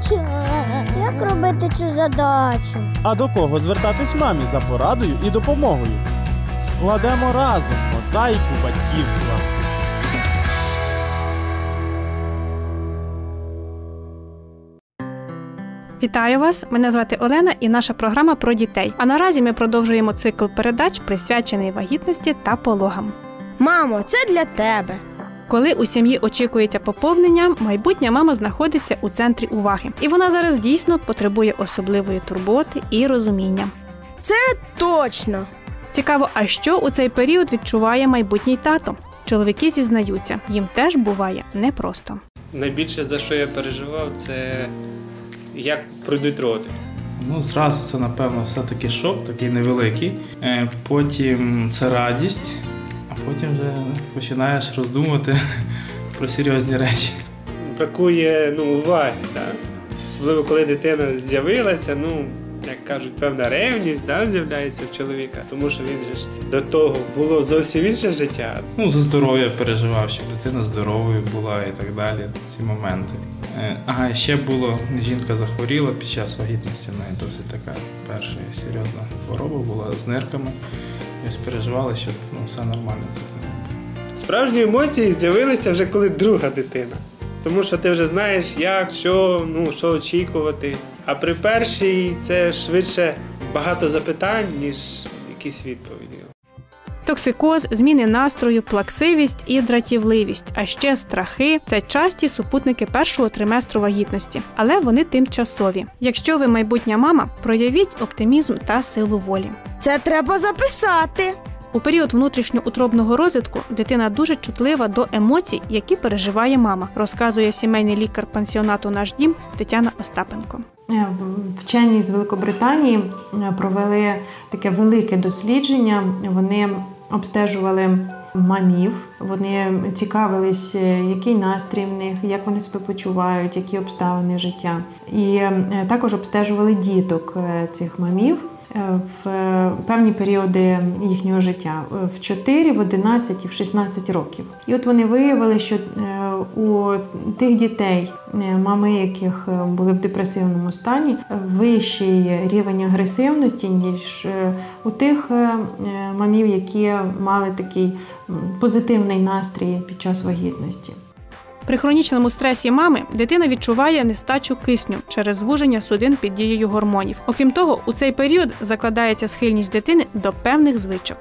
бачу. Як робити цю задачу? А до кого звертатись мамі за порадою і допомогою? Складемо разом мозаїку батьківства. Вітаю вас! Мене звати Олена і наша програма про дітей. А наразі ми продовжуємо цикл передач, присвячений вагітності та пологам. Мамо, це для тебе. Коли у сім'ї очікується поповнення, майбутня мама знаходиться у центрі уваги, і вона зараз дійсно потребує особливої турботи і розуміння. Це Точно. Цікаво, а що у цей період відчуває майбутній тато? Чоловіки зізнаються, їм теж буває непросто. Найбільше за що я переживав, це як пройдуть роди. Ну, зразу це, напевно, все-таки шок, такий невеликий. Е, Потім це радість, потім вже починаєш роздумувати про серйозні речі. Бракує ну, уваги, да? особливо коли дитина з'явилася, ну, як кажуть, певна ревність да, з'являється в чоловіка, тому що він же ж до того було зовсім інше життя. Ну, за здоров'я переживав, щоб дитина здоровою була і так далі. Ці моменти. Е, Ага, ще було, жінка захворіла під час вагітності, неї досить така перша серйозна хвороба була з нирками. І ось переживали, що ну, все нормально. Справжні емоції з'явилися вже коли друга дитина. Тому що ти вже знаєш, як, що, ну, що очікувати. А при першій це швидше багато запитань, ніж якісь відповіді. Токсикоз, зміни настрою, плаксивість і дратівливість, а ще страхи це часті супутники першого триместру вагітності, але вони тимчасові. Якщо ви майбутня мама, проявіть оптимізм та силу волі. Це треба записати. У період внутрішньоутробного розвитку дитина дуже чутлива до емоцій, які переживає мама, розказує сімейний лікар пансіонату Наш дім Тетяна Остапенко. Е, Вчені з Великобританії е, провели таке велике дослідження. Вони обстежували мамів, вони цікавились, е, який настрій в них, як вони себе почувають, які обставини життя. І також обстежували діток цих мамів. Е, В е, певні періоди їхнього життя е, в 4, в 11 і в 16 років. І от вони виявили, що у тих дітей, мами яких були в депресивному стані, вищий рівень агресивності, ніж у тих мамів, які мали такий позитивний настрій під час вагітності. При хронічному стресі мами дитина відчуває нестачу кисню через звуження судин під дією гормонів. Окрім того, у цей період закладається схильність дитини до певних звичок.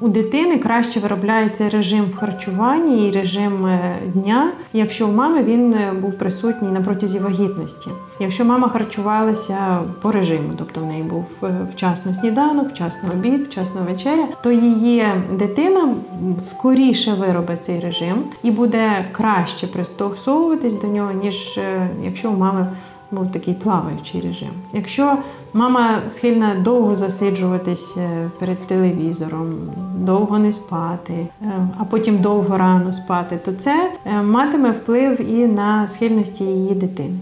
У дитини краще виробляється режим в харчуванні і режим е, дня, якщо у мами він е, був присутній на протязі вагітності. Якщо мама харчувалася по режиму, тобто в неї був е, вчасно сніданок, вчасно обід, вчасно вечеря, то її дитина скоріше виробить цей режим і буде краще пристосовуватись до нього, ніж якщо у мами був такий плаваючий режим. Якщо мама схильна довго засиджуватись е, перед телевізором, довго не спати, е, а потім довго рано спати, то це е, матиме вплив і на схильності її дитини.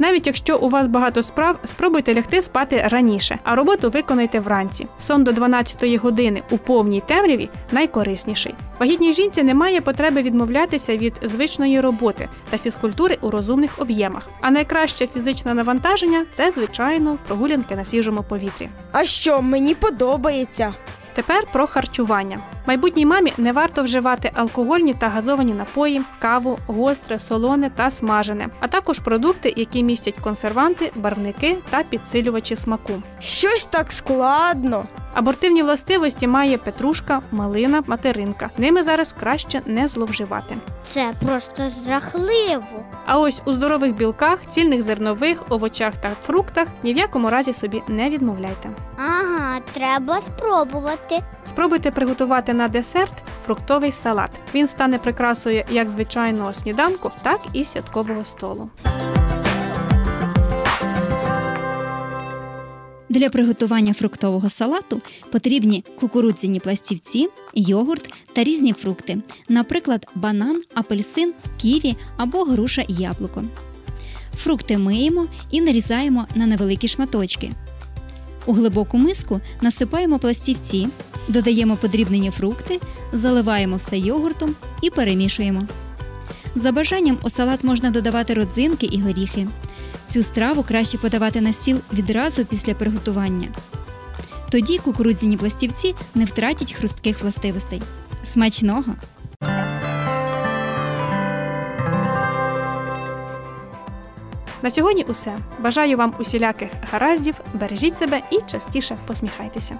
Навіть якщо у вас багато справ, спробуйте лягти спати раніше, а роботу виконайте вранці. Сон до 12 години у повній темряві найкорисніший. Вагітній жінці немає потреби відмовлятися від звичної роботи та фізкультури у розумних об'ємах. А найкраще фізичне навантаження це, звичайно, прогулянки на свіжому повітрі. А що, мені подобається. Тепер про харчування. Майбутній мамі не варто вживати алкогольні та газовані напої, каву, гостре, солоне та смажене, а також продукти, які містять консерванти, барвники та підсилювачі смаку. Щось так складно. Абортивні властивості має петрушка, малина, материнка. Ними зараз краще не зловживати. Це просто жахливо. А ось у здорових білках, цільних зернових, овочах та фруктах ні в якому разі собі не відмовляйте. Ага, треба спробувати. Спробуйте приготувати на десерт фруктовий салат. Він стане прикрасою як звичайного сніданку, так і святкового столу. Для приготування фруктового салату потрібні кукурудзяні пластівці, йогурт та різні фрукти, наприклад, банан, апельсин, ківі або груша і яблуко. Фрукти миємо і нарізаємо на невеликі шматочки. У глибоку миску насипаємо пластівці, додаємо подрібнені фрукти, заливаємо все йогуртом і перемішуємо. За бажанням у салат можна додавати родзинки і горіхи. Цю страву краще подавати на стіл відразу після приготування. Тоді кукурудзяні пластівці не втратять хрустких властивостей. Смачного! На сьогодні усе. Бажаю вам усіляких гараздів, бережіть себе і частіше посміхайтеся.